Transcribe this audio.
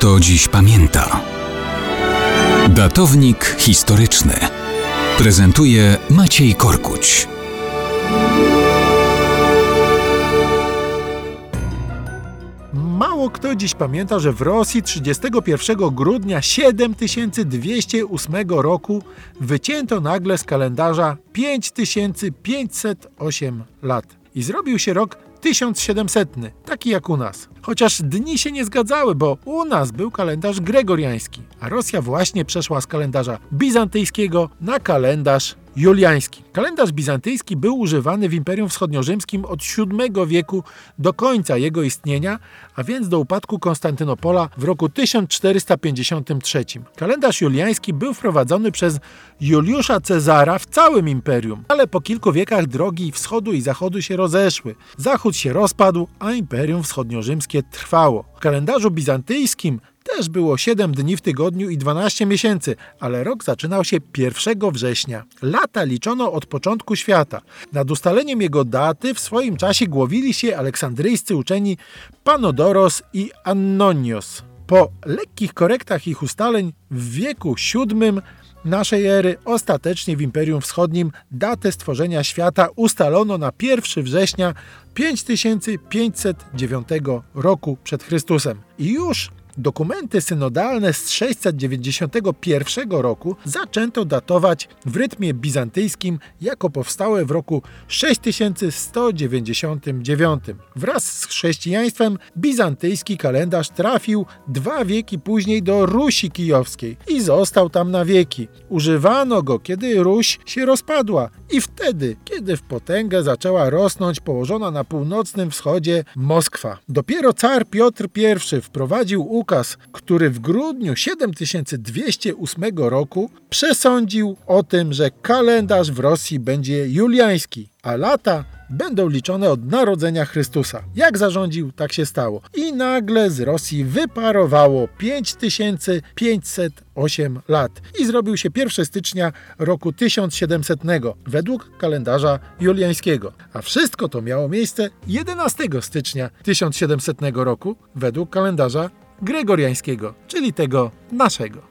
kto dziś pamięta. Datownik historyczny prezentuje Maciej Korkuć. Mało kto dziś pamięta, że w Rosji 31 grudnia 7208 roku wycięto nagle z kalendarza 5508 lat i zrobił się rok 1700, taki jak u nas. Chociaż dni się nie zgadzały, bo u nas był kalendarz gregoriański, a Rosja właśnie przeszła z kalendarza bizantyjskiego na kalendarz juliański. Kalendarz bizantyjski był używany w Imperium Wschodniorzymskim od VII wieku do końca jego istnienia, a więc do upadku Konstantynopola w roku 1453. Kalendarz juliański był wprowadzony przez Juliusza Cezara w całym imperium, ale po kilku wiekach drogi wschodu i zachodu się rozeszły. Zachód się rozpadł, a Imperium Wschodniorzymskie trwało. W kalendarzu bizantyjskim też było 7 dni w tygodniu i 12 miesięcy, ale rok zaczynał się 1 września. Lata liczono od początku świata. Nad ustaleniem jego daty w swoim czasie głowili się aleksandryjscy uczeni Panodoros i Annonios. Po lekkich korektach ich ustaleń w wieku VII naszej ery ostatecznie w Imperium Wschodnim datę stworzenia świata ustalono na 1 września 5509 roku przed Chrystusem. I już Dokumenty synodalne z 691 roku zaczęto datować w rytmie bizantyjskim jako powstałe w roku 6199. Wraz z chrześcijaństwem bizantyjski kalendarz trafił dwa wieki później do Rusi Kijowskiej i został tam na wieki. Używano go, kiedy Ruś się rozpadła i wtedy, kiedy w potęgę zaczęła rosnąć położona na północnym wschodzie Moskwa. Dopiero car Piotr I wprowadził ukaz, który w grudniu 7208 roku przesądził o tym, że kalendarz w Rosji będzie juliański, a lata będą liczone od narodzenia Chrystusa. Jak zarządził, tak się stało. I nagle z Rosji wyparowało 5508 lat i zrobił się 1 stycznia roku 1700 według kalendarza juliańskiego. A wszystko to miało miejsce 11 stycznia 1700 roku według kalendarza gregoriańskiego, czyli tego naszego.